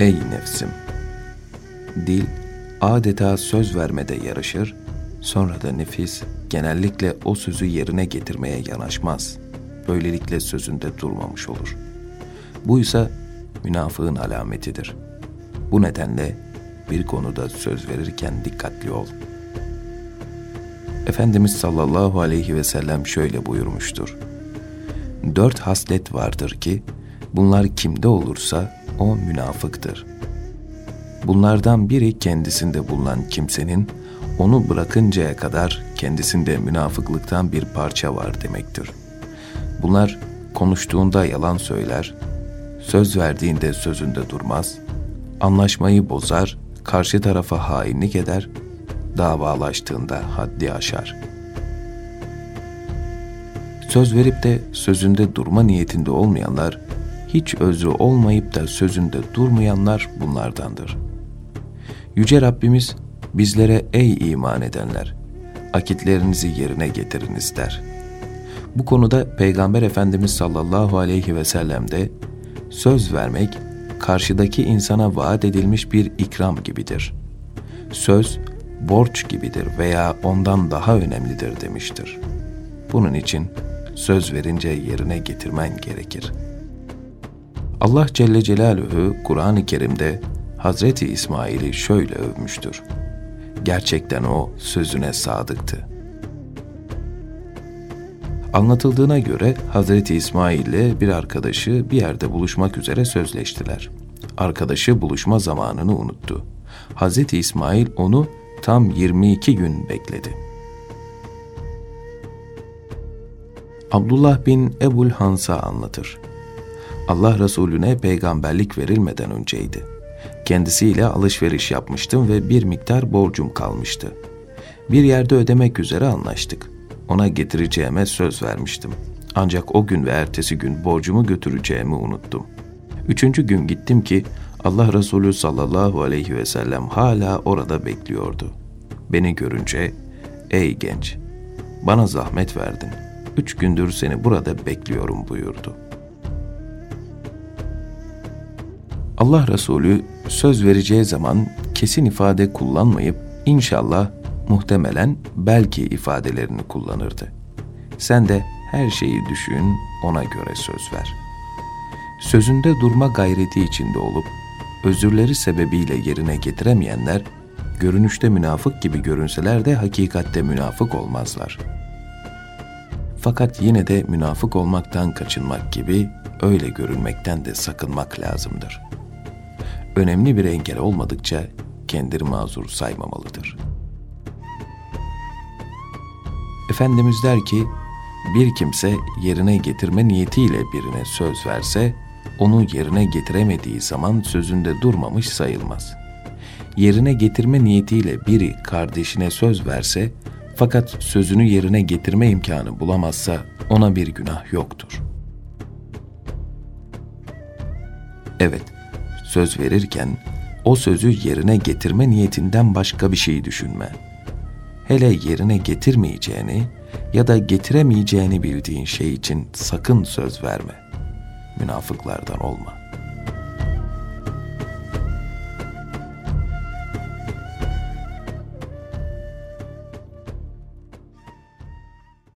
Ey nefsim! Dil adeta söz vermede yarışır, sonra da nefis genellikle o sözü yerine getirmeye yanaşmaz. Böylelikle sözünde durmamış olur. Bu ise münafığın alametidir. Bu nedenle bir konuda söz verirken dikkatli ol. Efendimiz sallallahu aleyhi ve sellem şöyle buyurmuştur. Dört haslet vardır ki, bunlar kimde olursa o münafıktır. Bunlardan biri kendisinde bulunan kimsenin onu bırakıncaya kadar kendisinde münafıklıktan bir parça var demektir. Bunlar konuştuğunda yalan söyler, söz verdiğinde sözünde durmaz, anlaşmayı bozar, karşı tarafa hainlik eder, davalaştığında haddi aşar. Söz verip de sözünde durma niyetinde olmayanlar, hiç özrü olmayıp da sözünde durmayanlar bunlardandır. Yüce Rabbimiz bizlere ey iman edenler, akitlerinizi yerine getiriniz der. Bu konuda Peygamber Efendimiz sallallahu aleyhi ve sellem de söz vermek karşıdaki insana vaat edilmiş bir ikram gibidir. Söz borç gibidir veya ondan daha önemlidir demiştir. Bunun için söz verince yerine getirmen gerekir. Allah Celle Celaluhu Kur'an-ı Kerim'de Hazreti İsmail'i şöyle övmüştür. Gerçekten o sözüne sadıktı. Anlatıldığına göre Hazreti İsmail ile bir arkadaşı bir yerde buluşmak üzere sözleştiler. Arkadaşı buluşma zamanını unuttu. Hazreti İsmail onu tam 22 gün bekledi. Abdullah bin Ebul Hansa anlatır. Allah Resulüne peygamberlik verilmeden önceydi. Kendisiyle alışveriş yapmıştım ve bir miktar borcum kalmıştı. Bir yerde ödemek üzere anlaştık. Ona getireceğime söz vermiştim. Ancak o gün ve ertesi gün borcumu götüreceğimi unuttum. Üçüncü gün gittim ki Allah Resulü sallallahu aleyhi ve sellem hala orada bekliyordu. Beni görünce, ''Ey genç, bana zahmet verdin. Üç gündür seni burada bekliyorum.'' buyurdu. Allah Resulü söz vereceği zaman kesin ifade kullanmayıp inşallah, muhtemelen, belki ifadelerini kullanırdı. Sen de her şeyi düşün, ona göre söz ver. Sözünde durma gayreti içinde olup özürleri sebebiyle yerine getiremeyenler, görünüşte münafık gibi görünseler de hakikatte münafık olmazlar. Fakat yine de münafık olmaktan kaçınmak gibi öyle görünmekten de sakınmak lazımdır. Önemli bir engel olmadıkça kendini mazur saymamalıdır. Efendimiz der ki, bir kimse yerine getirme niyetiyle birine söz verse, onu yerine getiremediği zaman sözünde durmamış sayılmaz. Yerine getirme niyetiyle biri kardeşine söz verse fakat sözünü yerine getirme imkanı bulamazsa ona bir günah yoktur. Evet, söz verirken o sözü yerine getirme niyetinden başka bir şey düşünme. Hele yerine getirmeyeceğini ya da getiremeyeceğini bildiğin şey için sakın söz verme münafıklardan olma.